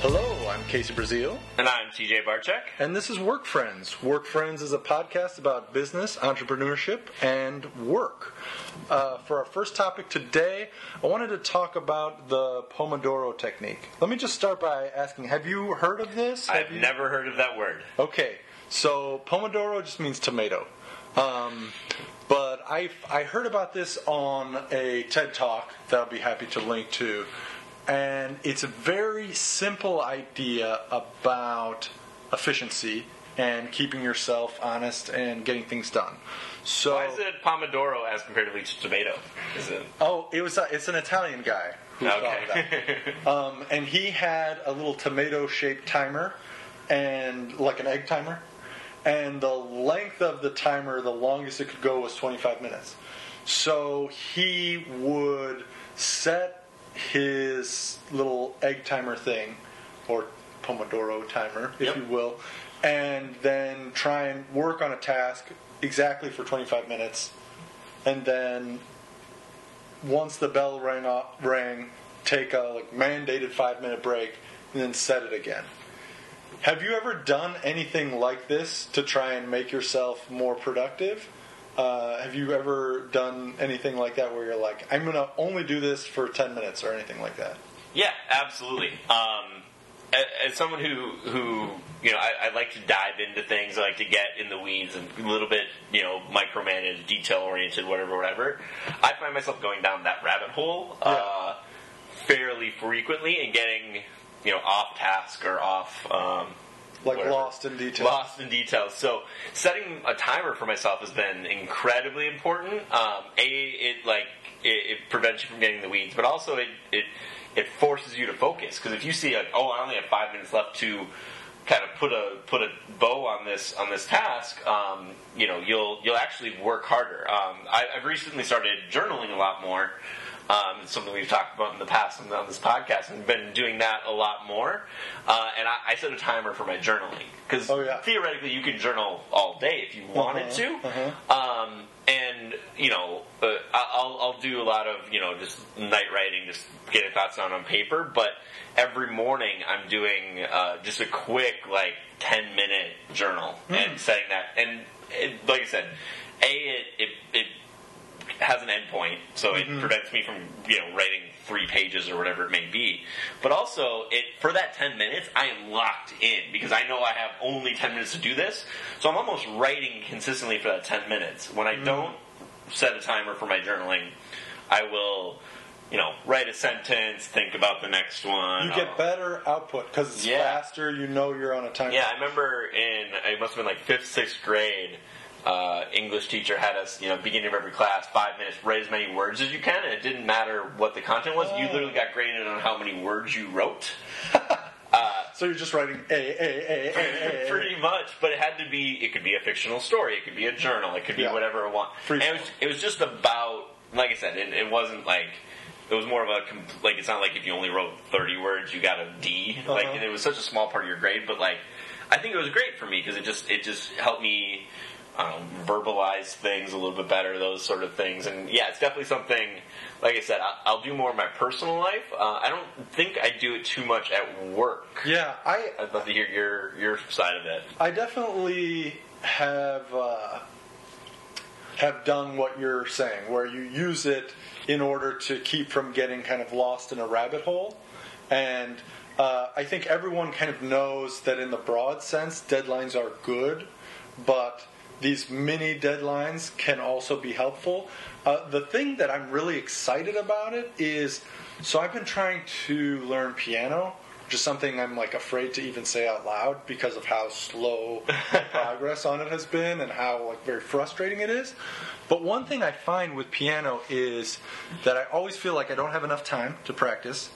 Hello, I'm Casey Brazil, And I'm TJ Barchek. and this is Work Friends. Work Friends is a podcast about business, entrepreneurship, and work. Uh, for our first topic today, I wanted to talk about the Pomodoro technique. Let me just start by asking Have you heard of this? Have I've you- never heard of that word. Okay, so Pomodoro just means tomato. Um, but I, I heard about this on a TED Talk that I'll be happy to link to. And it's a very simple idea about efficiency and keeping yourself honest and getting things done. So, Why is it Pomodoro as compared to tomato? Is it? oh, it was a, it's an Italian guy who thought of that. Um, and he had a little tomato-shaped timer, and like an egg timer, and the length of the timer, the longest it could go was 25 minutes. So he would set his little egg timer thing, or Pomodoro timer, if Yep. you will, and then try and work on a task exactly for 25 minutes, and then once the bell rang, off, rang take a like mandated five minute break and then set it again. Have you ever done anything like this to try and make yourself more productive? Uh, have you ever done anything like that where you're like, I'm going to only do this for 10 minutes or anything like that? yeah, absolutely. Um, as someone who, who you know, I, I like to dive into things. I like to get in the weeds and a little bit, you know, micromanaged, detail oriented, whatever, whatever. I find myself going down that rabbit hole uh, fairly frequently and getting, you know, off task or off. Um, Like whatever. lost in detail? Lost in details. So setting a timer for myself has been incredibly important. Um, a, it like it, it prevents you from getting the weeds, but also it it it forces you to focus. Because if you see like, oh, I only have five minutes left to kind of put a put a bow on this on this task, um, you know, you'll you'll actually work harder. Um, I, I've recently started journaling a lot more. Um, it's something we've talked about in the past on, on this podcast, and been doing that a lot more. Uh, and I, I set a timer for my journaling because Oh, yeah. theoretically you can journal all day if you wanted Uh-huh, to. Um, and you know, uh, I- I'll, I'll do a lot of you know just night writing, just getting thoughts down on paper. But every morning I'm doing uh, just a quick like ten minute journal Hmm. and setting that. And it, like I said, a it it, it has an endpoint, so it Mm-hmm. prevents me from you know writing three pages or whatever it may be. But also, it for that ten minutes, I am locked in because I know I have only ten minutes to do this. So I'm almost writing consistently for that ten minutes. When I Mm-hmm. don't set a timer for my journaling, I will. You know, write a sentence, think about the next one. You get better output because it's Yeah. faster, you know you're on a time. yeah, I remember in it must have been like fifth, sixth grade. Uh, English teacher had us, you know, beginning of every class, five minutes, write as many words as you can, and it didn't matter what the content was. You literally got graded on how many words you wrote, So you're just writing A, A, A, A, A. pretty much. But it had to be. It could be a fictional story. It could be a journal. It could be Yeah. whatever I want. Free And it was, it was just about, like I said, it, it wasn't like. It was more of a like it's not like if you only wrote thirty words you got a D like Uh-huh. and it was such a small part of your grade but like I think it was great for me because it just it just helped me um, verbalize things a little bit better those sort of things. And yeah it's definitely something like I said I, I'll do more in my personal life. Uh, I don't think I do it too much at work. Yeah, I, I'd love to hear your your side of it. I definitely have uh, have done what you're saying, where you use it in order to keep from getting kind of lost in a rabbit hole. And uh, I think everyone kind of knows that in the broad sense, deadlines are good, but these mini deadlines can also be helpful. Uh, the thing that I'm really excited about it is so I've been trying to learn piano, which is something I'm like afraid to even say out loud because of how slow progress on it has been and how like very frustrating it is. But one thing I find with piano is that I always feel like I don't have enough time to practice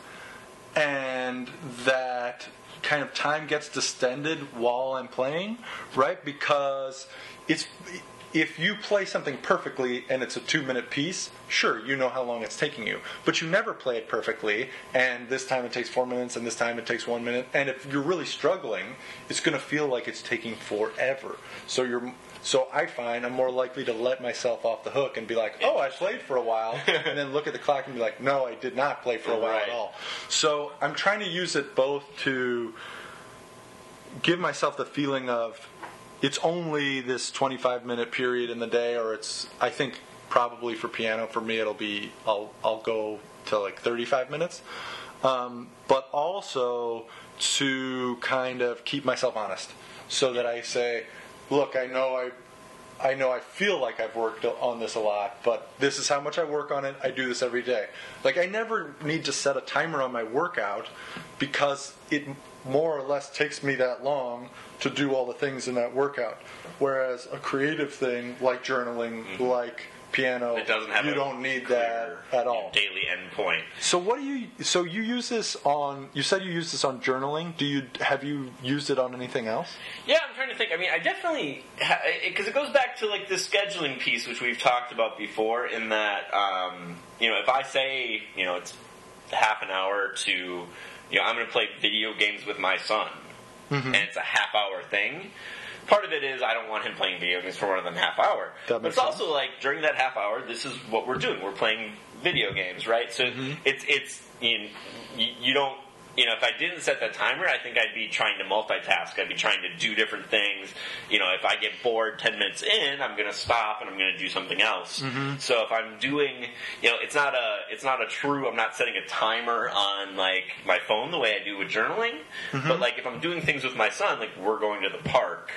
and that kind of time gets distended while I'm playing, right? Because it's if you play something perfectly and it's a two minute piece, sure, you know how long it's taking you. But you never play it perfectly, and this time it takes four minutes, and this time it takes one minute. And if you're really struggling, it's going to feel like it's taking forever. So you're So I find I'm more likely to let myself off the hook and be like, oh, I played for a while, and then look at the clock and be like, no, I did not play for a while Right. at all. So I'm trying to use it both to give myself the feeling of it's only this 25 minute period in the day, or it's I think probably for piano for me it'll be I'll I'll go to like 35 minutes, um, but also to kind of keep myself honest, so that I say, look, I know I. I know I feel like I've worked on this a lot, but this is how much I work on it. I do this every day. Like I never need to set a timer on my workout because it more or less takes me that long to do all the things in that workout. Whereas a creative thing like journaling, like piano, Mm-hmm. It doesn't have you don't need that at all. daily endpoint. So what do you? So you use this on? You said you use this on journaling. Do you have you used it on anything else? Yeah, I'm trying to think. I mean, I definitely because it goes back to like the scheduling piece, which we've talked about before. In that, um, you know, if I say, you know, it's half an hour to, you know, I'm going to play video games with my son, and it's a half hour thing. Part of it is I don't want him playing video games for more than half hour. But it's also like during that half hour, this is what we're doing. We're playing video games, right? So it's it's you, you don't you know if I didn't set that timer, I think I'd be trying to multitask. I'd be trying to do different things. You know, if I get bored ten minutes in, I'm going to stop and I'm going to do something else. Mm-hmm. So if I'm doing, you know, it's not a it's not a true. I'm not setting a timer on like my phone the way I do with journaling. Mm-hmm. But like if I'm doing things with my son, like we're going to the park.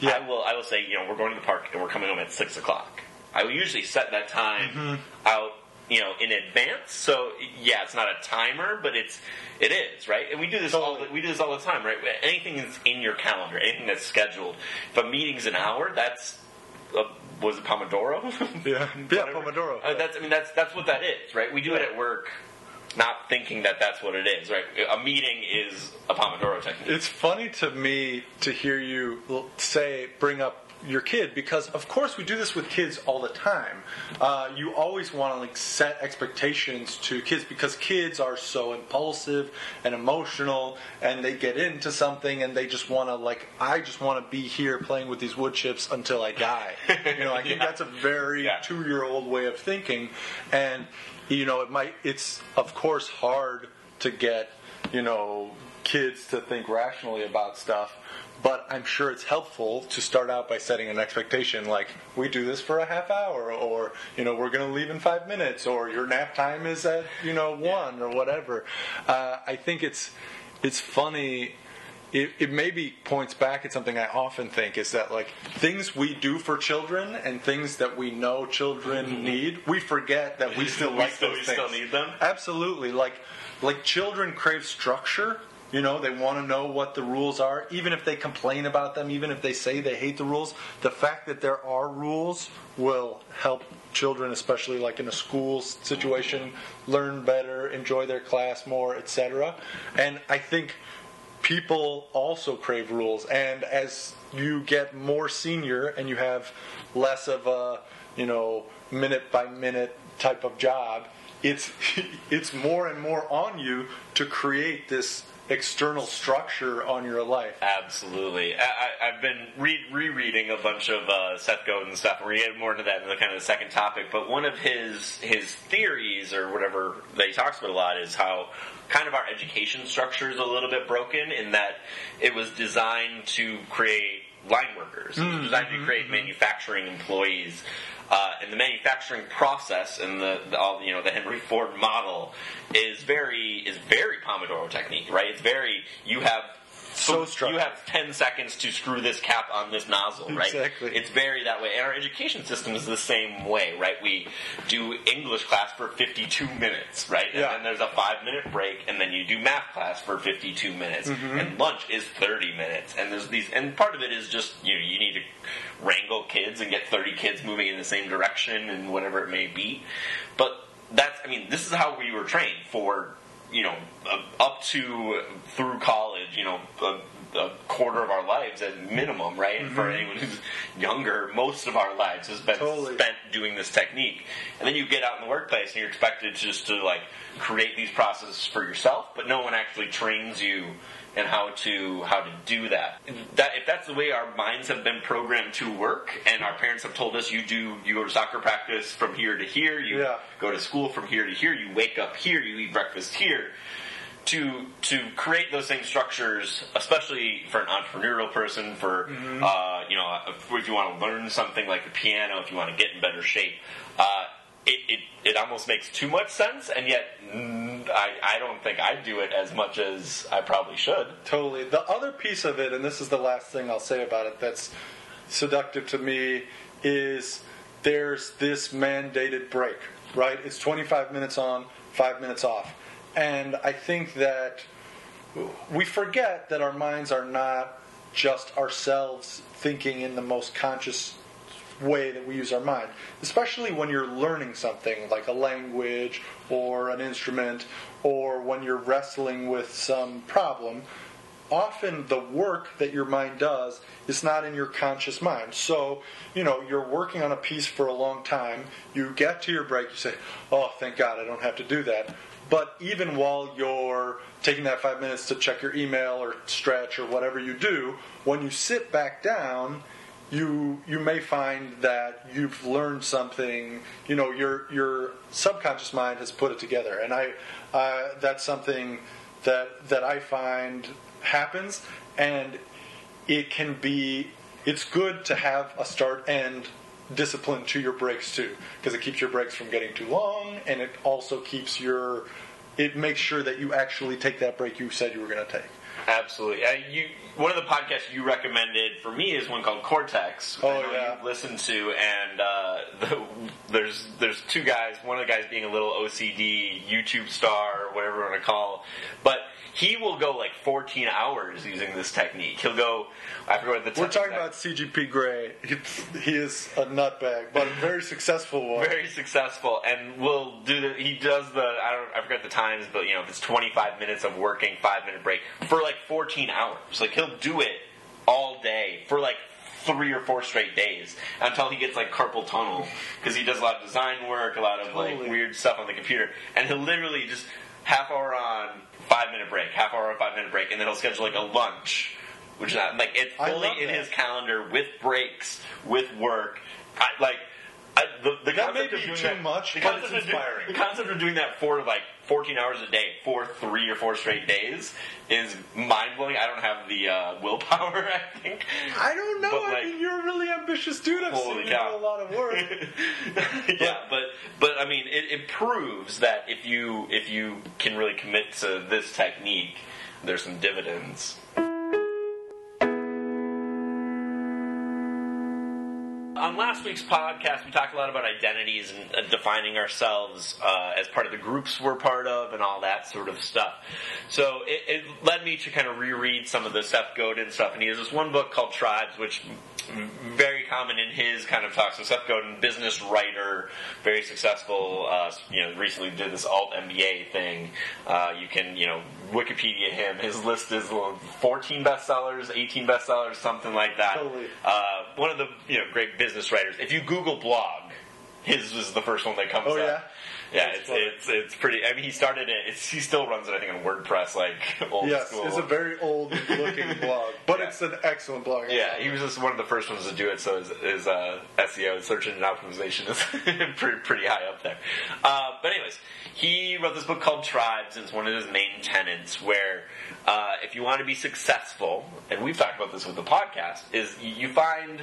Yeah. I will I will say, you know, we're going to the park and we're coming home at six o'clock. I will usually set that time mm-hmm. out, you know, in advance. So yeah, it's not a timer, but it's it is right. And we do this all the, we do this all the time, right? Anything that's in your calendar, anything that's scheduled. If a meeting's an hour, that's uh, was it Pomodoro? Yeah. Yeah, Pomodoro. Uh, that's I mean that's that's what that is, right? We do it at work, not thinking that that's what it is, right? A meeting is a Pomodoro technique. It's funny to me to hear you say, bring up your kid because, of course, we do this with kids all the time. Uh, you always want to like set expectations to kids because kids are so impulsive and emotional, and they get into something and they just want to like, I just want to be here playing with these wood chips until I die. You know, I think Yeah. that's a very Yeah. two-year-old way of thinking, and you know, it might. It's of course hard to get you know kids to think rationally about stuff. But I'm sure it's helpful to start out by setting an expectation like we do this for a half hour, or you know we're going to leave in five minutes, or your nap time is at you know one or whatever. Uh, I think it's it's funny. It, it maybe points back at something I often think is that like things we do for children and things that we know children need, we forget that we still We like still- those we things. still need them? Absolutely. Like like children crave structure. You know, they want to know what the rules are, even if they complain about them, even if they say they hate the rules. The fact that there are rules will help children, especially like in a school situation, learn better, enjoy their class more, etc. And I think people also crave rules and as you get more senior and you have less of a you know minute by minute type of job it's it's more and more on you to create this external structure on your life Absolutely. I, I, I've been re- rereading a bunch of uh, Seth Godin stuff, and we're getting more into that in the kind of the second topic. But one of his his theories, or whatever that he talks about a lot, is how kind of our education structure is a little bit broken in that it was designed to create line workers. It was hmm. designed to mm-hmm. create mm-hmm. manufacturing employees. Uh, and the manufacturing process and the, the all you know the Henry Ford model is very is very Pomodoro technique, right? It's very you have So you have ten seconds to screw this cap on this nozzle, right? Exactly. It's very that way, and our education system is the same way, right? We do English class for fifty-two minutes, right? And Yeah. then there's a five-minute break, and then you do math class for fifty-two minutes, Mm-hmm. and lunch is thirty minutes, and there's these, and part of it is just you know you need to wrangle kids and get thirty kids moving in the same direction and whatever it may be, but that's I mean this is how we were trained for you know uh, up to through college you know uh, a quarter of our lives at minimum, right? Mm-hmm. For anyone who's younger, most of our lives has been Totally. spent doing this technique. And then you get out in the workplace and you're expected just to like create these processes for yourself, but no one actually trains you in how to how to do that. That if that's the way our minds have been programmed to work, and our parents have told us you do you go to soccer practice from here to here, you Yeah. go to school from here to here, you wake up here, you eat breakfast here. To to create those same structures, especially for an entrepreneurial person, for uh, you know, if you want to learn something like the piano, if you want to get in better shape, uh, it, it it almost makes too much sense, and yet mm, I I don't think I do it as much as I probably should. Totally. The other piece of it, and this is the last thing I'll say about it that's seductive to me, is there's this mandated break, right? It's 25 minutes on, 5 minutes off. And I think that we forget that our minds are not just ourselves thinking in the most conscious way that we use our mind, especially when you're learning something like a language or an instrument, or when you're wrestling with some problem. Often the work that your mind does is not in your conscious mind. So, you know, you're working on a piece for a long time, you get to your break, you say, Oh, thank God I don't have to do that. But even while you're taking that five minutes to check your email or stretch or whatever you do, when you sit back down, you you may find that you've learned something. You know, your your subconscious mind has put it together, and I uh, that's something that that I find happens, and it can be. It's good to have a start end discipline to your breaks too, because it keeps your breaks from getting too long, and it also keeps your. It makes sure that you actually take that break you said you were going to take. Absolutely. Uh, you one of the podcasts you recommended for me is one called Cortex. which Oh, yeah. listened to, and uh, the, there's there's two guys. One of the guys being a little OCD YouTube star or whatever you want to call, but he will go like 14 hours using this technique. He'll go. I forget what the We're talking about CGP Grey. He, he is a nutbag, but a very successful one. very successful and will do the he does the I don't I forget the times but you know if it's 25 minutes of working 5 minute break for like 14 hours like he'll do it all day for like three or four straight days until he gets like carpal tunnel because he does a lot of design work a lot of like weird stuff on the computer and he'll literally just half hour on 5 minute break half hour on 5 minute break and then he'll schedule like a lunch which is not, like it's fully in that. his calendar with breaks with work I, like the, the That may concept of be doing too that, much, the but it's of do- the concept of doing that for like 14 hours a day for three or four straight days is mind blowing. I don't have the uh, willpower. I think. I don't know. But, I like- mean, you're a really ambitious dude. I've seen you do a lot of work. yeah, but but I mean, it, it proves that if you if you can really commit to this technique, there's some dividends. On last week's podcast, we talked a lot about identities and defining ourselves uh, as part of the groups we're part of and all that sort of stuff. So it, it led me to kind of reread some of the Seth Godin stuff, and he has this one book called Tribes, which very common in his kind of talk. So Seth Godin, business writer, very successful. Uh, you know, recently did this alt MBA thing. Uh, you can you know Wikipedia him. His list is uh, 14 bestsellers, 18 bestsellers, something like that. Totally. Uh, one of the you know great business writers. If you Google blog, his is the first one that comes Oh, up. yeah? Yeah, it's, it's it's pretty. I mean, he started it. It's, he still runs it. I think on WordPress, like old yes, school. it's a very old-looking blog, but Yeah. it's an excellent blog. Yeah, he was just one of the first ones to do it, so his, his uh, SEO, search engine optimization, is pretty, pretty high up there. Uh, but anyways, he wrote this book called Tribes, and it's one of his main tenets where uh, if you want to be successful, and we've talked about this with the podcast, is you find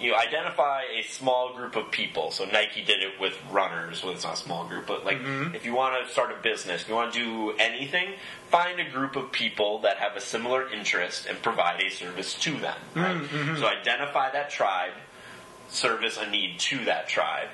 you identify a small group of people. So Nike did it with runners. Well, it's not a small group, but like mm-hmm. if you want to start a business, if you want to do anything, find a group of people that have a similar interest and provide a service to them. Right? Mm-hmm. So identify that tribe, service a need to that tribe.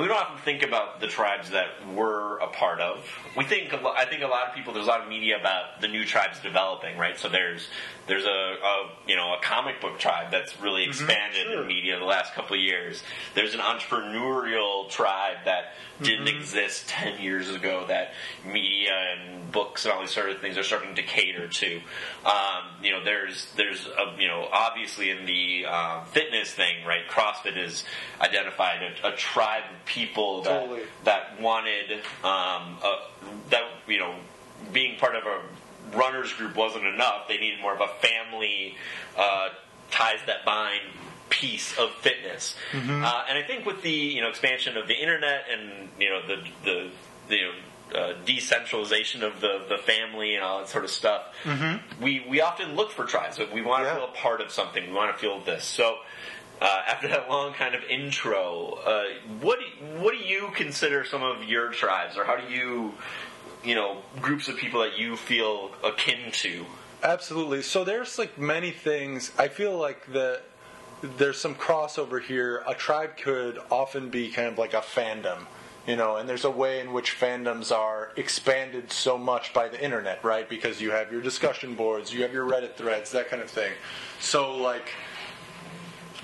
We don't often think about the tribes that we're a part of. We think, I think a lot of people, there's a lot of media about the new tribes developing, right? So there's there's a, a you know a comic book tribe that's really expanded sure. in media the last couple of years. There's an entrepreneurial tribe that didn't exist ten years ago that media and books and all these sort of things are starting to cater to. Um, you know, there's there's a, you know obviously in the um, fitness thing, right? CrossFit is identified a, a tribe people that Totally. that wanted um, a, that you know being part of a runners group wasn't enough. They needed more of a family uh, ties that bind piece of fitness. Mm-hmm. Uh, and I think with the you know expansion of the internet and you know the the, the you know, uh, decentralization of the, the family and all that sort of stuff, we, we often look for tribes. We want to Mm-hmm. Yeah. feel a part of something. We want to feel this. So uh, after that long kind of intro, uh, what do, what do you consider some of your tribes, or how do you, you know, groups of people that you feel akin to? Absolutely. So there's like many things. I feel like the there's some crossover here. A tribe could often be kind of like a fandom, you know, and there's a way in which fandoms are expanded so much by the internet, right? Because you have your discussion boards, you have your Reddit threads, that kind of thing. So like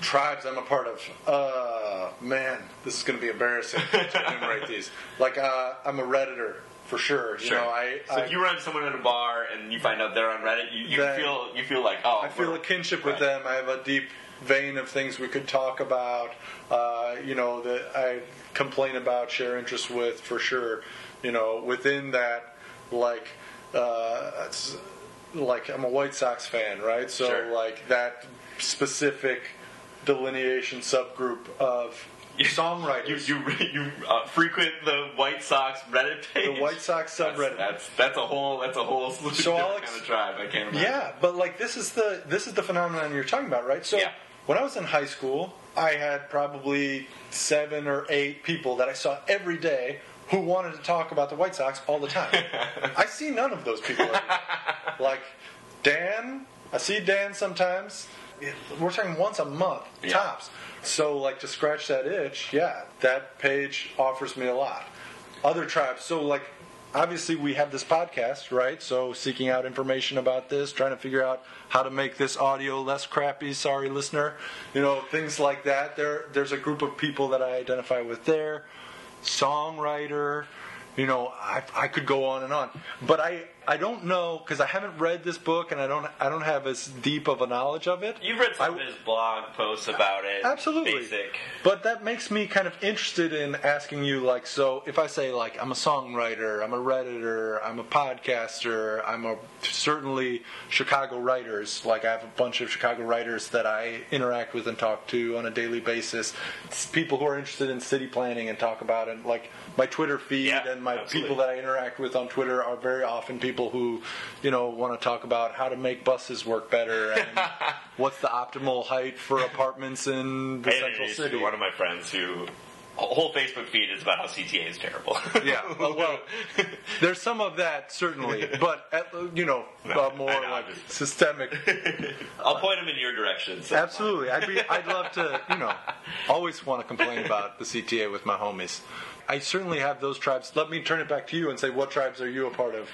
tribes I'm a part of. Uh, man, this is going to be embarrassing to enumerate these. Like uh, I'm a redditor for sure. You know, I so I, if you run someone at a bar and you find out they're on Reddit, you, you feel you feel like oh I feel a kinship with right. them. I have a deep vein of things we could talk about. Uh, you know that I complain about, share interests with for sure. You know, within that, like, uh, like I'm a White Sox fan, right? So Sure. like that specific delineation subgroup of songwriters. You you, you uh, frequent the White Sox Reddit page. the White Sox That's, subreddit. that's that's a whole that's a whole So I'll kind of tribe. I can't imagine. Yeah, but like this is the this is the phenomenon you're talking about, right? So Yeah. when I was in high school, I had probably seven or eight people that I saw every day who wanted to talk about the White Sox all the time. I see none of those people. like Dan, I see Dan sometimes. We're talking once a month Yeah. tops. So like to scratch that itch, yeah, that page offers me a lot. Other tribes, so like obviously we have this podcast, right? So seeking out information about this, trying to figure out how to make this audio less crappy, sorry listener. You know, things like that. There there's a group of people that I identify with there. Songwriter, you know, I, I could go on and on. But I I don't know because I haven't read this book and I don't I don't have as deep of a knowledge of it. You've read some I- of his blog posts about it. Absolutely. Basic. But that makes me kind of interested in asking you, like, so if I say, like, I'm a songwriter, I'm a redditor, I'm a podcaster, I'm a certainly Chicago writers. Like, I have a bunch of Chicago writers that I interact with and talk to on a daily basis. It's people who are interested in city planning and talk about it. Like, my Twitter feed Yeah, and my absolutely. people that I interact with on Twitter are very often people who, you know, want to talk about how to make buses work better and what's the optimal height for apartments in the I central city. one of my friends who whole Facebook feed is about how CTA is terrible. Yeah, well, well, there's some of that certainly, but at, you know, No, uh, more know, like just- systemic. I'll point him in your direction. So. Absolutely, I'd be, I'd love to, you know, always want to complain about the CTA with my homies. I certainly have those tribes. Let me turn it back to you and say, what tribes are you a part of?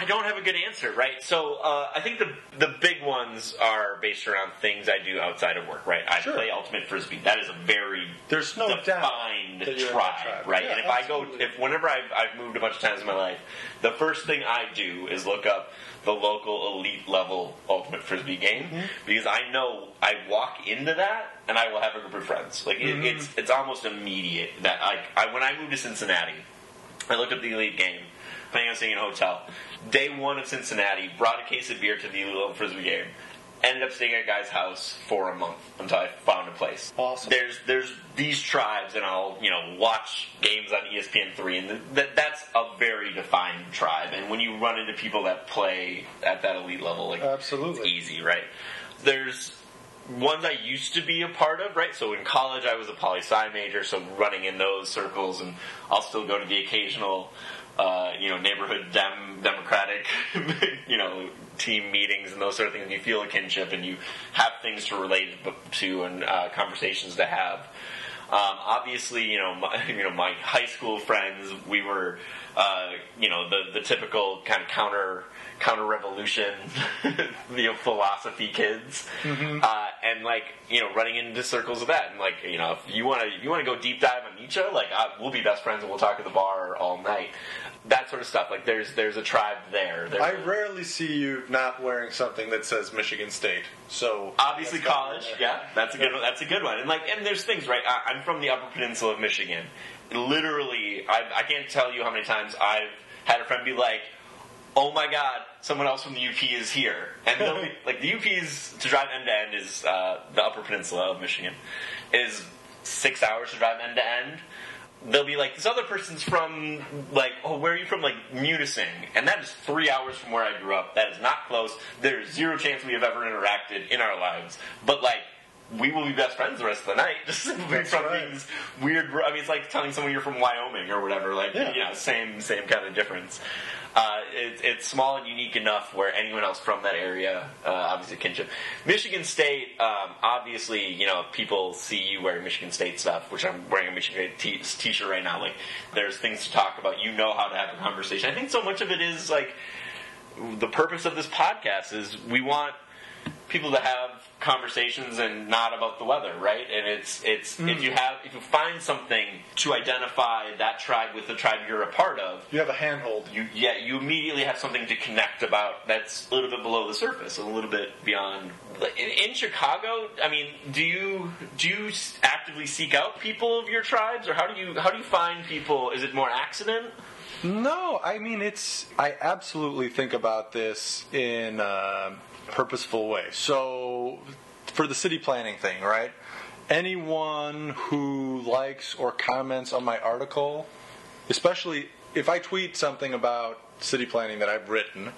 I don't have a good answer, right? So uh, I think the the big ones are based around things I do outside of work, right? I Sure. play ultimate frisbee. That is a very There's no defined tribe, tribe. right? Yeah, and if I go, if whenever I've, I've moved a bunch of times in my life, the first thing I do is look up the local elite level ultimate frisbee game Mm-hmm. because I know I walk into that and I will have a group of friends. Like Mm-hmm. it's it's almost immediate that like I when I moved to Cincinnati, I looked up the elite game, planning on staying in a hotel. Day one of Cincinnati, brought a case of beer to the elite frisbee game. Ended up staying at a guy's house for a month until I found a place. Awesome. There's there's these tribes, and I'll you know watch games on ESPN three, and th- that that's a very defined tribe. And when you run into people that play at that elite level, like Absolutely. it's easy, right? There's ones I used to be a part of, right? So in college, I was a poli sci major, so running in those circles, and I'll still go to the occasional, uh, you know, neighborhood dem- democratic, you know, team meetings and those sort of things. And you feel a kinship, and you have things to relate to and uh, conversations to have. Um, obviously, you know, my, you know, my high school friends, we were, uh, you know, the the typical kind of counter counter revolution, you know, philosophy kids, uh, and like you know, running into circles of that, and like you know, if you want to you want to go deep dive on Nietzsche, like uh, we'll be best friends and we'll talk at the bar all night. That sort of stuff. Like there's there's a tribe there. There's I rarely see you not wearing something that says Michigan State. So Obviously, that's gotta be college. Yeah, that's a good. one. That's a good one. And like, and there's things right. I, I'm from the Upper Peninsula of Michigan. Literally, I, I can't tell you how many times I've had a friend be like, "Oh my God, someone else from the UP is here," and they'll be like, "The UP is to drive end to end is uh, the Upper Peninsula of Michigan is six hours to drive end to end." They'll be like, this other person's from, like, oh, where are you from? Like, Munising. And that is three hours from where I grew up. That is not close. There's zero chance we have ever interacted in our lives. But, like, we will be best friends the rest of the night. Just simply That's from right. these weird, I mean, it's like telling someone you're from Wyoming or whatever. Like, Yeah. yeah, same, same kind of difference. Uh, it, it's small and unique enough where anyone else from that area, uh, obviously kinship. Michigan State, um, obviously, you know, people see you wearing Michigan State stuff, which I'm wearing a Michigan State t- t-shirt right now. Like, there's things to talk about. You know how to have a conversation. I think so much of it is like the purpose of this podcast is we want people to have conversations and not about the weather, right? And it's it's if mm. you have if you find something to identify that tribe with the tribe you're a part of, You have a handhold. you yeah you immediately have something to connect about that's a little bit below the surface, a little bit beyond. In, in Chicago, I mean, do you do you actively seek out people of your tribes, or how do you how do you find people? Is it more accident? No, I mean it's. I absolutely think about this in a purposeful way. So, for the city planning thing, right? Anyone who likes or comments on my article, especially if I tweet something about city planning that I've written,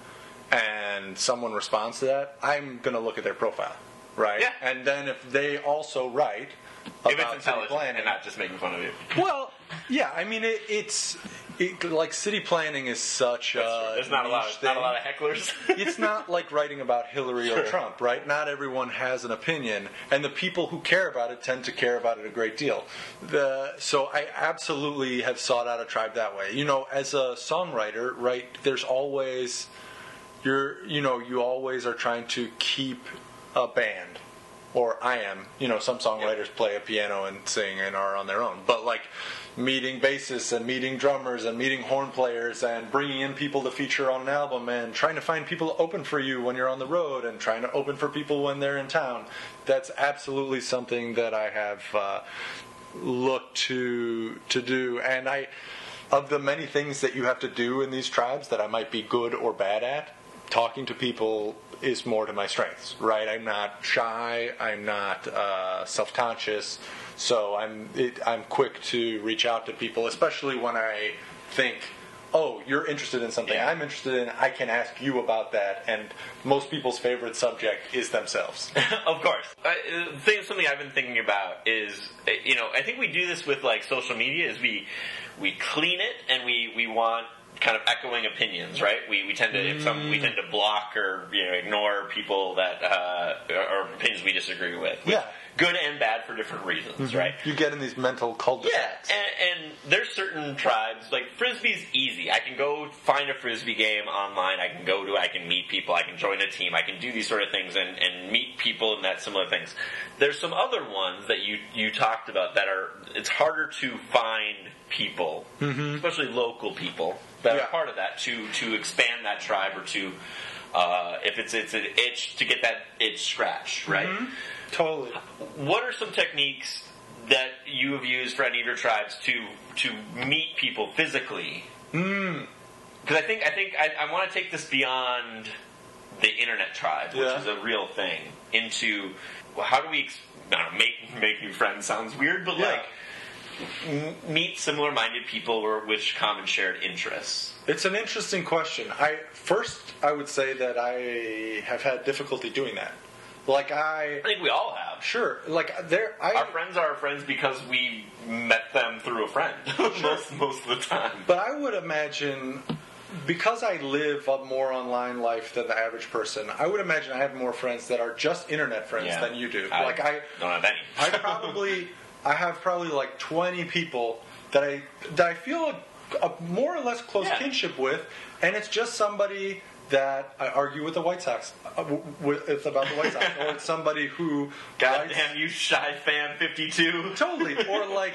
and someone responds to that, I'm going to look at their profile, right? Yeah. And then if they also write If it's about city intelligent planning, and not just making fun of you. well, yeah, I mean it, it's it, like city planning is such a There's not a lot of not a lot of hecklers. it's not like writing about Hillary or Trump, right? Not everyone has an opinion, and the people who care about it tend to care about it a great deal. The, so I absolutely have sought out a tribe that way. You know, as a songwriter, right? There's always you're you know you always are trying to keep a band or I am. You know, some songwriters play a piano and sing and are on their own. But like meeting bassists and meeting drummers and meeting horn players and bringing in people to feature on an album and trying to find people to open for you when you're on the road and trying to open for people when they're in town. That's absolutely something that I have uh, looked to to do. And I of the many things that you have to do in these tribes that I might be good or bad at, talking to people is more to my strengths, right? I'm not shy, I'm not uh, self conscious, so I'm it, I'm quick to reach out to people, especially when I think. Oh, you're interested in something Yeah. I'm interested in. I can ask you about that, and most people's favorite subject is themselves. of course. Uh, the thing, something I've been thinking about is, uh, you know, I think we do this with like social media. Is we we clean it and we we want kind of echoing opinions, right? We we tend to if some we tend to block or you know ignore people that uh, or opinions we disagree with. with Yeah. Good and bad for different reasons, mm-hmm. right? You get in these mental Yeah, cul-de-sacs. and, and there's certain tribes like frisbee's easy. I can go find a frisbee game online. I can go to. I can meet people. I can join a team. I can do these sort of things and, and meet people and that similar things. There's some other ones that you you talked about that are. It's harder to find people, mm-hmm. especially local people that Yeah. are part of that to to expand that tribe or to. Uh, if it's it's an itch to get that itch scratched, right? Totally. what are some techniques that you have used for any of your tribes to to meet people physically? Because I think I think I, I want to take this beyond the internet tribe, which Yeah. is a real thing, into well, how do we ex- I don't know, make make new friends? Sounds weird, but Yeah. like meet similar minded people or with common shared interests. It's an interesting question. I first I would say that I have had difficulty doing that. Like I I think we all have. sure like there I Our friends are our friends because we met them through a friend most most of the time. but I would imagine because I live a more online life than the average person, I would imagine I have more friends that are just internet friends Yeah. than you do. I like I don't have any. I probably I have probably like 20 people that I that I feel a, a more or less close Yeah. kinship with, and it's just somebody that I argue with the White Sox. Uh, w- w- it's about the White Sox, or it's somebody who writes- Goddamn you, shy fan fifty two. totally, or like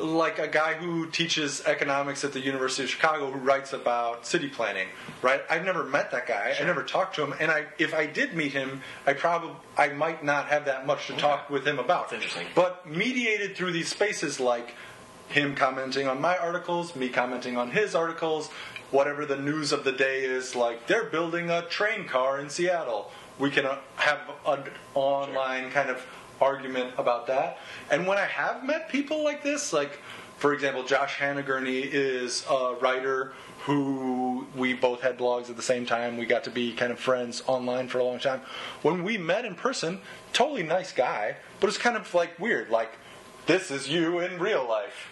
like a guy who teaches economics at the University of Chicago who writes about city planning, right? I've never met that guy. I never talked to him, and I if I did meet him, I probably I might not have that much to talk with him about. That's interesting. But mediated through these spaces like him commenting on my articles, me commenting on his articles, whatever the news of the day is, like they're building a train car in Seattle. We can uh, have an online kind of argument about that. And when I have met people like this, like for example, Josh Hannagurney is a writer who we both had blogs at the same time. We got to be kind of friends online for a long time. When we met in person, totally nice guy, but it's kind of like weird. Like, this is you in real life.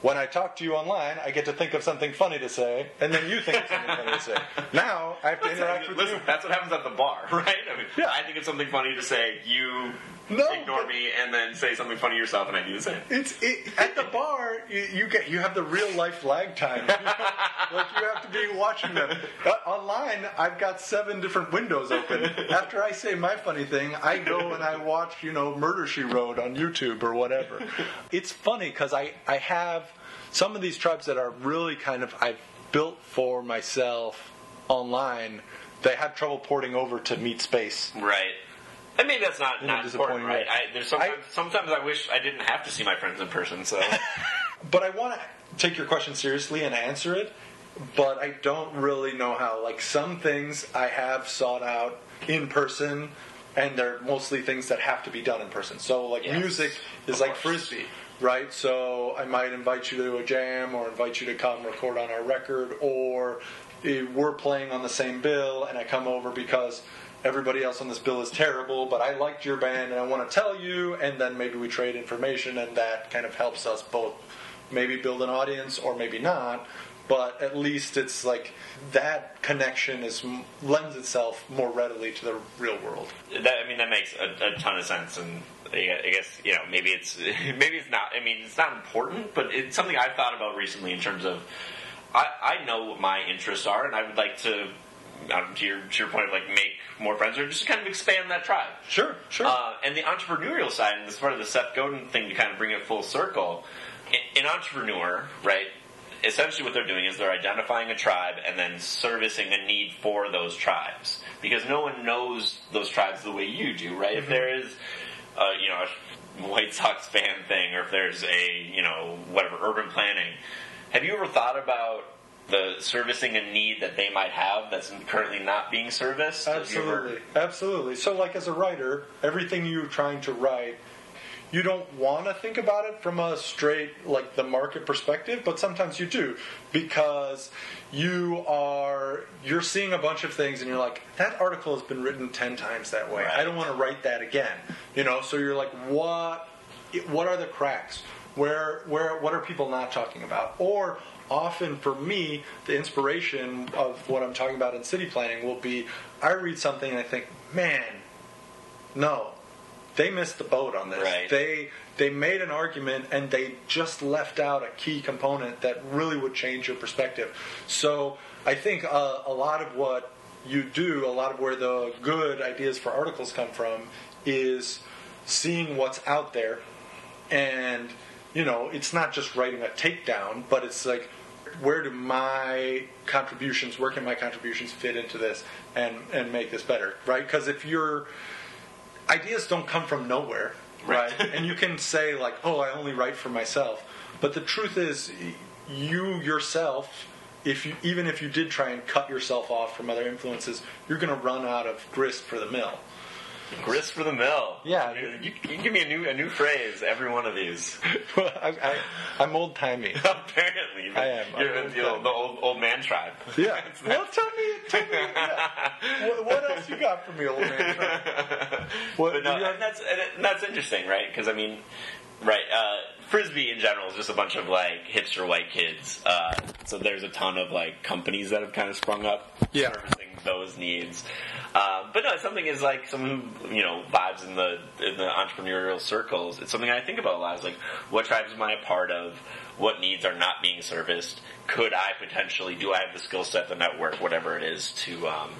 When I talk to you online, I get to think of something funny to say, and then you think of something funny to say. Now I have to interact with Listen, you. that's what happens at the bar, right? I mean, Yeah. I think it's something funny to say. You No, ignore me, and then say something funny yourself, and I do the same. It's it, at the bar. You, you get you have the real life lag time. like you have to be watching them uh, online. I've got seven different windows open. After I say my funny thing, I go and I watch you know Murder She Wrote on YouTube or whatever. It's funny because I I have some of these tribes that are really kind of I've built for myself online. They have trouble porting over to Meet Space. Right. And maybe that's not, not important, right? I, there's sometimes, sometimes I wish I didn't have to see my friends in person. So But I want to take your question seriously and answer it, but I don't really know how. Like some things I have sought out in person, and they're mostly things that have to be done in person. So like Yes, music is like course. frisbee, right? So I might invite you to a jam or invite you to come record on our record, or eh, we're playing on the same bill, and I come over because. Everybody else on this bill is terrible, but I liked your band and I want to tell you, and then maybe we trade information, and that kind of helps us both maybe build an audience or maybe not but at least it's like that connection is lends itself more readily to the real world that, I mean, that makes a, a ton of sense. And I guess you know maybe it's maybe it's not. I mean, it's not important, but it's something I've thought about recently in terms of I, I know what my interests are, and I would like to. Um, to, your, to your point of like make more friends or just kind of expand that tribe. sure sure Uh, and the entrepreneurial side, and this is part of the Seth Godin thing to kind of bring it full circle. An entrepreneur, right? Essentially, what they're doing is they're identifying a tribe and then servicing a need for those tribes because no one knows those tribes the way you do, right? If there is, uh, you know, a White Sox fan thing, or if there's a, you know, whatever urban planning, have you ever thought about the servicing a need that they might have that's currently not being serviced? Absolutely. Absolutely. So like as a writer everything you're trying to write you don't want to think about it from a straight like the market perspective but sometimes you do because you are you're seeing a bunch of things and you're like that article has been written 10 times that way. I don't want to write that again. You know so you're like what what are the cracks? Where where what are people not talking about? Or often for me the inspiration of what i'm talking about in city planning will be i read something and i think man no. They missed the boat on this. Right. they they made an argument and they just left out a key component that really would change your perspective. So i think uh, a lot of what you do a lot of where the good ideas for articles come from is seeing what's out there. And you know it's not just writing a takedown but it's like where do my contributions where can my contributions fit into this and and make this better right? Because if your ideas don't come from nowhere right, Right. and you can say like oh i only write for myself. But the truth is you yourself if you even if you did try and cut yourself off from other influences you're going to run out of grist for the mill Grist for the mill. Yeah. you, you can give me a new a new phrase every one of these. I, I, i'm old timey Apparently, I am. You're in the, old, the old old man tribe. Yeah. Well, tell me, tell me yeah. what, what else you got for me, old man? What, But no, you have- and that's and that's interesting, right? Because I mean, Right. Uh, Frisbee in general is just a bunch of like hipster white kids. Uh, so there's a ton of like companies that have kind of sprung up Yeah. servicing those needs. Uh, but no, something is like someone who you know vibes in the in the entrepreneurial circles. It's something I think about a lot. Is like what tribes am I a part of? What needs are not being serviced? Could I potentially? Do I have the skill set, the network, whatever it is to um,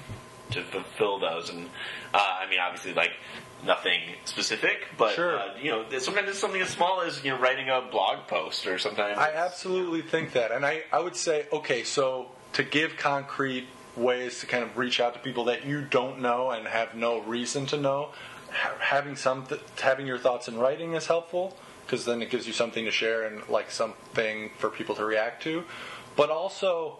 to fulfill those? And uh, I mean, obviously, like nothing specific, but Sure. uh, you know, sometimes it's something as small as you know writing a blog post, or sometimes I absolutely think that. And I, I would say, okay, so to give concrete ways to kind of reach out to people that you don't know and have no reason to know, ha- having some th- having your thoughts in writing is helpful because then it gives you something to share and like something for people to react to. But also,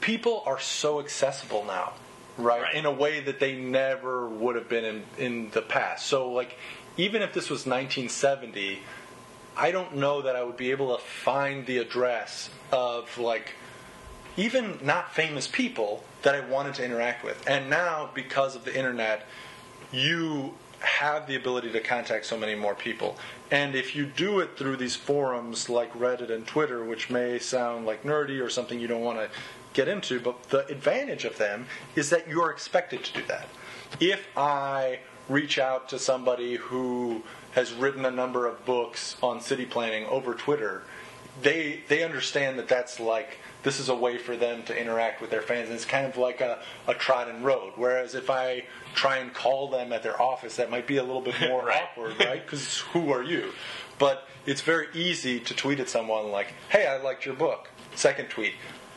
people are so accessible now, right? Right. In a way that they never would have been in, in the past. So, like, even if this was 1970, I don't know that I would be able to find the address of, like, even not famous people that I wanted to interact with. And now, because of the internet, you have the ability to contact so many more people. And if you do it through these forums like Reddit and Twitter, which may sound like nerdy or something you don't want to get into, but the advantage of them is that you are expected to do that. If I reach out to somebody who has written a number of books on city planning over Twitter, they they understand that that's like this is a way for them to interact with their fans. And it's kind of like a, a trodden road. Whereas if I try and call them at their office, that might be a little bit more Right. awkward, right? Because who are you? But it's very easy to tweet at someone like, "Hey, I liked your book." Second tweet,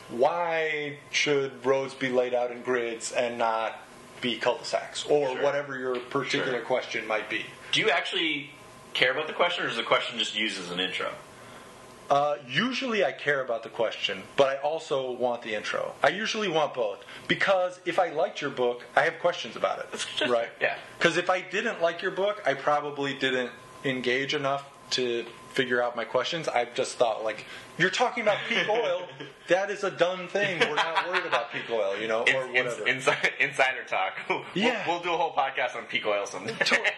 "Why should roads be laid out in grids and not be cul-de-sacs?" Or Sure. whatever your particular Sure. question might be. Do you actually care about the question, or is the question just used as an intro? Uh, usually I care about the question, but I also want the intro. I usually want both because if I liked your book, I have questions about it. just- right? yeah. Because if I didn't like your book, I probably didn't engage enough to figure out my questions. I just thought like, you're talking about peak oil. That is a done thing. We're not worried about peak oil, you know, or in- whatever. inside, insider talk. We'll, Yeah. we'll do a whole podcast on peak oil someday.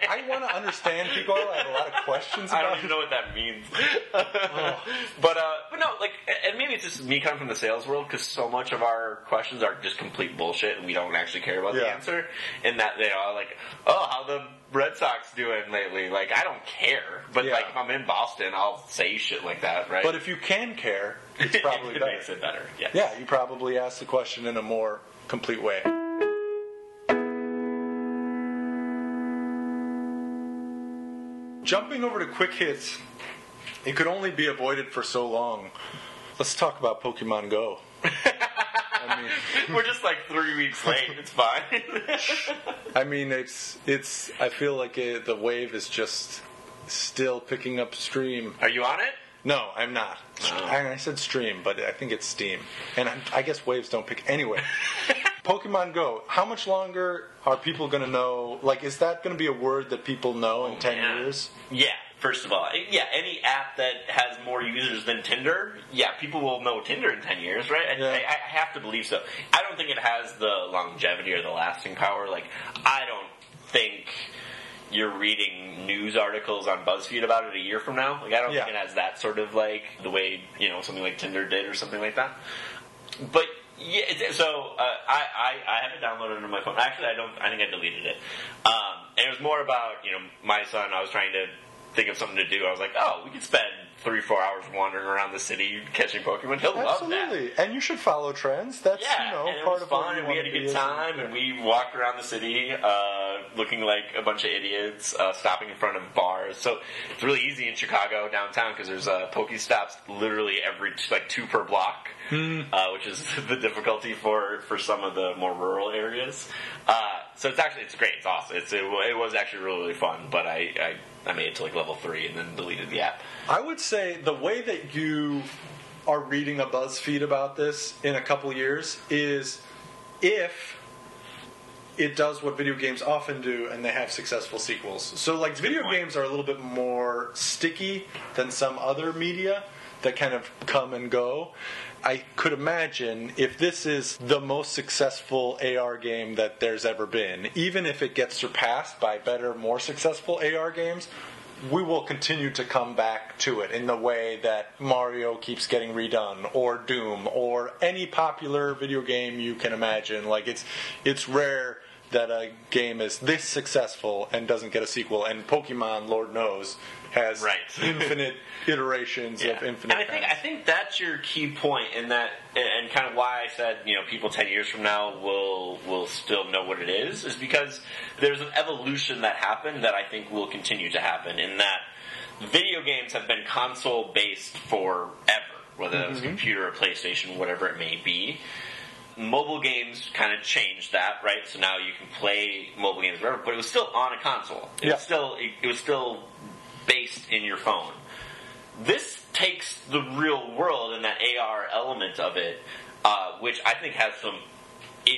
I want to understand peak oil. I have a lot of questions I don't it. even know what that means. but uh, but no, like, and maybe it's just me coming from the sales world because so much of our questions are just complete bullshit, and we don't actually care about the answer. And that they are like, oh, how the Red Sox doing lately? Like, I don't care. But Yeah. like, if I'm in Boston, I'll say shit like that, right? But if you can care, it's probably it better. makes it better. Yeah. Yeah, you probably ask the question in a more complete way. Jumping over to quick hits, it could only be avoided for so long. Let's talk about Pokemon Go. I mean, We're just like three weeks late. It's fine. I mean, it's it's. I feel like it, the wave is just still picking up stream. Are you on it? No, I'm not. Oh. I, I said stream, but I think it's Steam. And I, I guess waves don't pick. Anyway, Pokemon Go. How much longer are people going to know? Like, is that going to be a word that people know in 10 Yeah. years? Yeah, first of all, yeah, any app that has more users than Tinder, yeah, people will know Tinder in 10 years, right? I, Yeah. I, I have to believe so. I don't think it has the longevity or the lasting power. Like, I don't think you're reading news articles on BuzzFeed about it a year from now. Like, I don't Yeah. think it has that sort of, like, the way, you know, something like Tinder did or something like that. But yeah, so uh, I, I I have it downloaded on my phone. Actually, I don't. I think I deleted it. Um, and it was more about you know my son. I was trying to think of something to do. I was like, oh, we could spend three four hours wandering around the city catching Pokemon. He'll love that. Absolutely. And you should follow trends. That's, Yeah, you know, and it part was of what fun, and we had a good time, and we walked around the city, uh, looking like a bunch of idiots, uh, stopping in front of bars. So it's really easy in Chicago downtown because there's uh, Pokestops literally every like two per block, Hmm. uh, which is the difficulty for for some of the more rural areas. Uh, so it's actually it's great, it's awesome. It's, it, it was actually really really fun, but I, I I made it to like level three and then deleted the app. I would say the way that you are reading a BuzzFeed about this in a couple years is if it does what video games often do and they have successful sequels. So, like, video games are a little bit more sticky than some other media that kind of come and go. I could imagine if this is the most successful AR game that there's ever been, even if it gets surpassed by better, more successful AR games, we will continue to come back to it in the way that Mario keeps getting redone, or Doom, or any popular video game you can imagine. Like it's it's rare that a game is this successful and doesn't get a sequel. And Pokemon, Lord knows, has Right. infinite iterations Yeah. of infinite. And I think I think that's your key point in that, and kind of why I said you know people ten years from now will will still know what it is, is because there's an evolution that happened that I think will continue to happen. In that video games have been console based forever, whether Mm-hmm. it's computer or PlayStation, whatever it may be. Mobile games kind of changed that, right? So now you can play mobile games wherever, but it was still on a console. It Yeah. was still it, it was still based in your phone. This takes the real world and that AR element of it, uh, which I think has some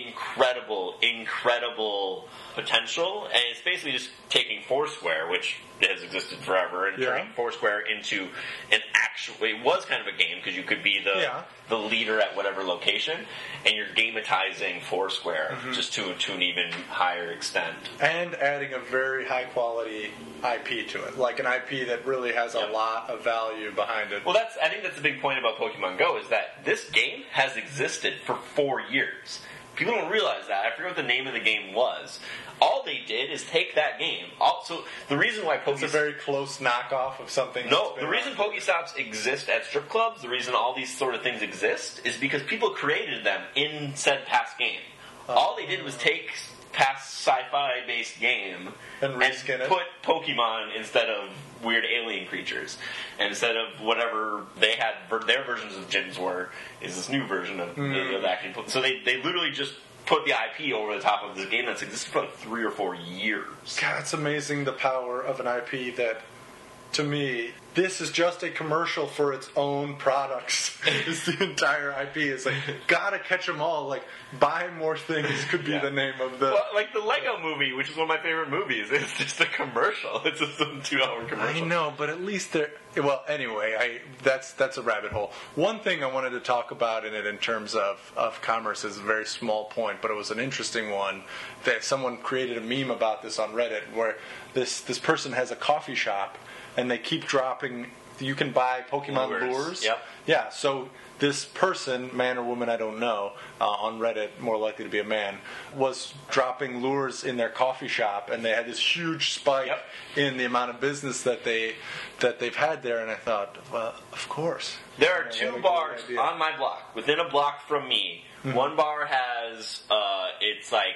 incredible, incredible potential, and it's basically just taking Foursquare, which has existed forever, and Yeah. turning Foursquare into an actual. It was kind of a game because you could be the Yeah. the leader at whatever location, and you're gamatizing Foursquare Mm-hmm. just to to an even higher extent. and adding a very high quality IP to it, like an IP that really has a Yep. lot of value behind it. Well, that's I think that's the big point about Pokemon Go is that this game has existed for four years. People don't realize that. I forget what the name of the game was. All they did is take that game. Also, the reason why it's a Pokestops very close knockoff of something. no, the reason. Pokestops exist at strip clubs, the reason all these sort of things exist, is because people created them in said past game. Oh. all they did was take past sci-fi based game And reskin it. put Pokemon instead of weird alien creatures, and instead of whatever they had ver- their versions of gyms were, is this new version of, Mm. of acting. So they they literally just put the IP over the top of this game that's existed for like three or four years. God, it's amazing the power of an IP that, to me, this is just a commercial for its own products. it's the entire IP. It's like gotta catch them all. Like buy more things could be Yeah. the name of the. Well, like the Lego movie, which is one of my favorite movies, it's just a commercial. It's just a two-hour commercial. I know, but at least they're. Well, anyway, I that's that's a rabbit hole. One thing I wanted to talk about in it, in terms of of commerce, is a very small point, but it was an interesting one. That someone created a meme about this on Reddit, where this this person has a coffee shop, and they keep dropping. You can buy Pokemon Lures. lures. Yep. Yeah. So this person, man or woman, I don't know, uh, on Reddit, more likely to be a man, was dropping lures in their coffee shop, and they had this huge spike Yep. in the amount of business that they that they've had there. And I thought, well, of course. There are Yeah, what a two bars on my block, within a block from me. One bar has, uh, it's like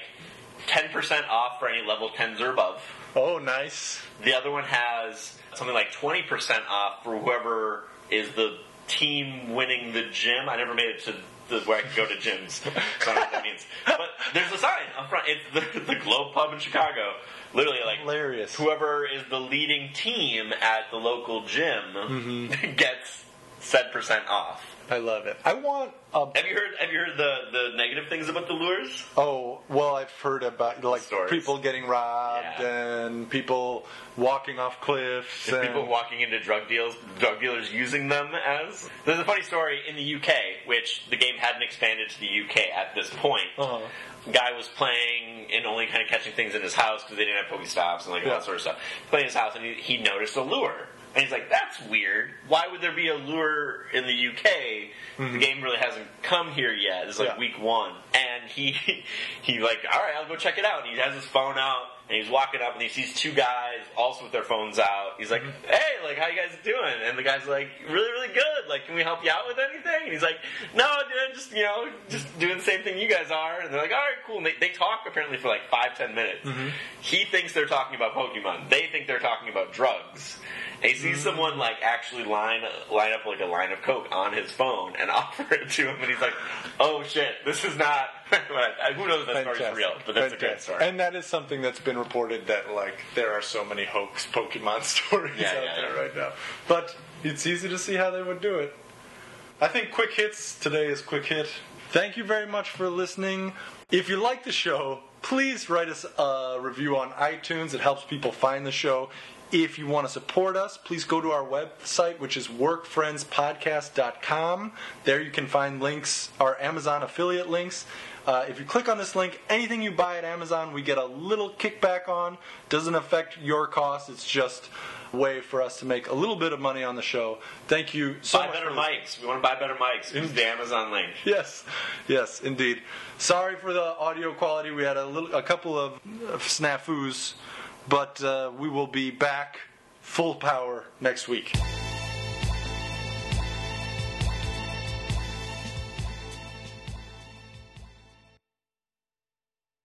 10% off for any level 10s or above. Oh, nice. The other one has something like 20% off for whoever is the team winning the gym. I never made it to the, where I can go to gyms. So I don't know what that means. But there's a sign up front. It's the, the Globe Pub in Chicago. Literally, like, Hilarious. whoever is the leading team at the local gym Mm-hmm. gets said percent off. I love it. I want a. Have you heard? Have you heard the, the negative things about the lures? Oh well, I've heard about like Stories. people getting robbed Yeah. and people walking off cliffs. and People walking into drug deals, drug dealers using them as. There's a funny story in the UK, which the game hadn't expanded to the UK at this point. Uh-huh. Guy was playing and only kind of catching things in his house because they didn't have Pokestops and like all that sort of stuff. Playing in his house and he, he noticed a lure. And he's like, that's weird. Why would there be a lure in the UK? The game really hasn't come here yet. It's like Mm-hmm. Yeah. week one. And he, he like, all right, I'll go check it out. And he has his phone out and he's walking up and he sees two guys also with their phones out. He's like, Mm-hmm. hey, like, how you guys doing? And the guy's like, really, really good. Like, can we help you out with anything? And he's like, no, dude, I'm just, you know, just doing the same thing you guys are. And they're like, all right, cool. And they, they talk apparently for like five, ten minutes. Mm-hmm. He thinks they're talking about Pokemon. They think they're talking about drugs. And he sees someone like actually line line up like a line of coke on his phone and offer it to him, and he's like, "Oh shit, this is not." Uh, who knows if that story's Fantastic. real? But that's a great story. And that is something that's been reported that like there are so many hoax Pokemon stories Yeah, out yeah, there yeah. right now. But it's easy to see how they would do it. I think quick hits today is quick hit. Thank you very much for listening. If you like the show, please write us a review on iTunes. It helps people find the show. If you want to support us, please go to our website, which is workfriendspodcast.com. There you can find links, our Amazon affiliate links. Uh, if you click on this link, anything you buy at Amazon, we get a little kickback on. Doesn't affect your cost. It's just a way for us to make a little bit of money on the show. Thank you so buy much. Buy better mics. We want to buy better mics. Use the Amazon link. Yes, yes, indeed. Sorry for the audio quality. We had a little, a couple of, of snafus, but uh, we will be back full power next week.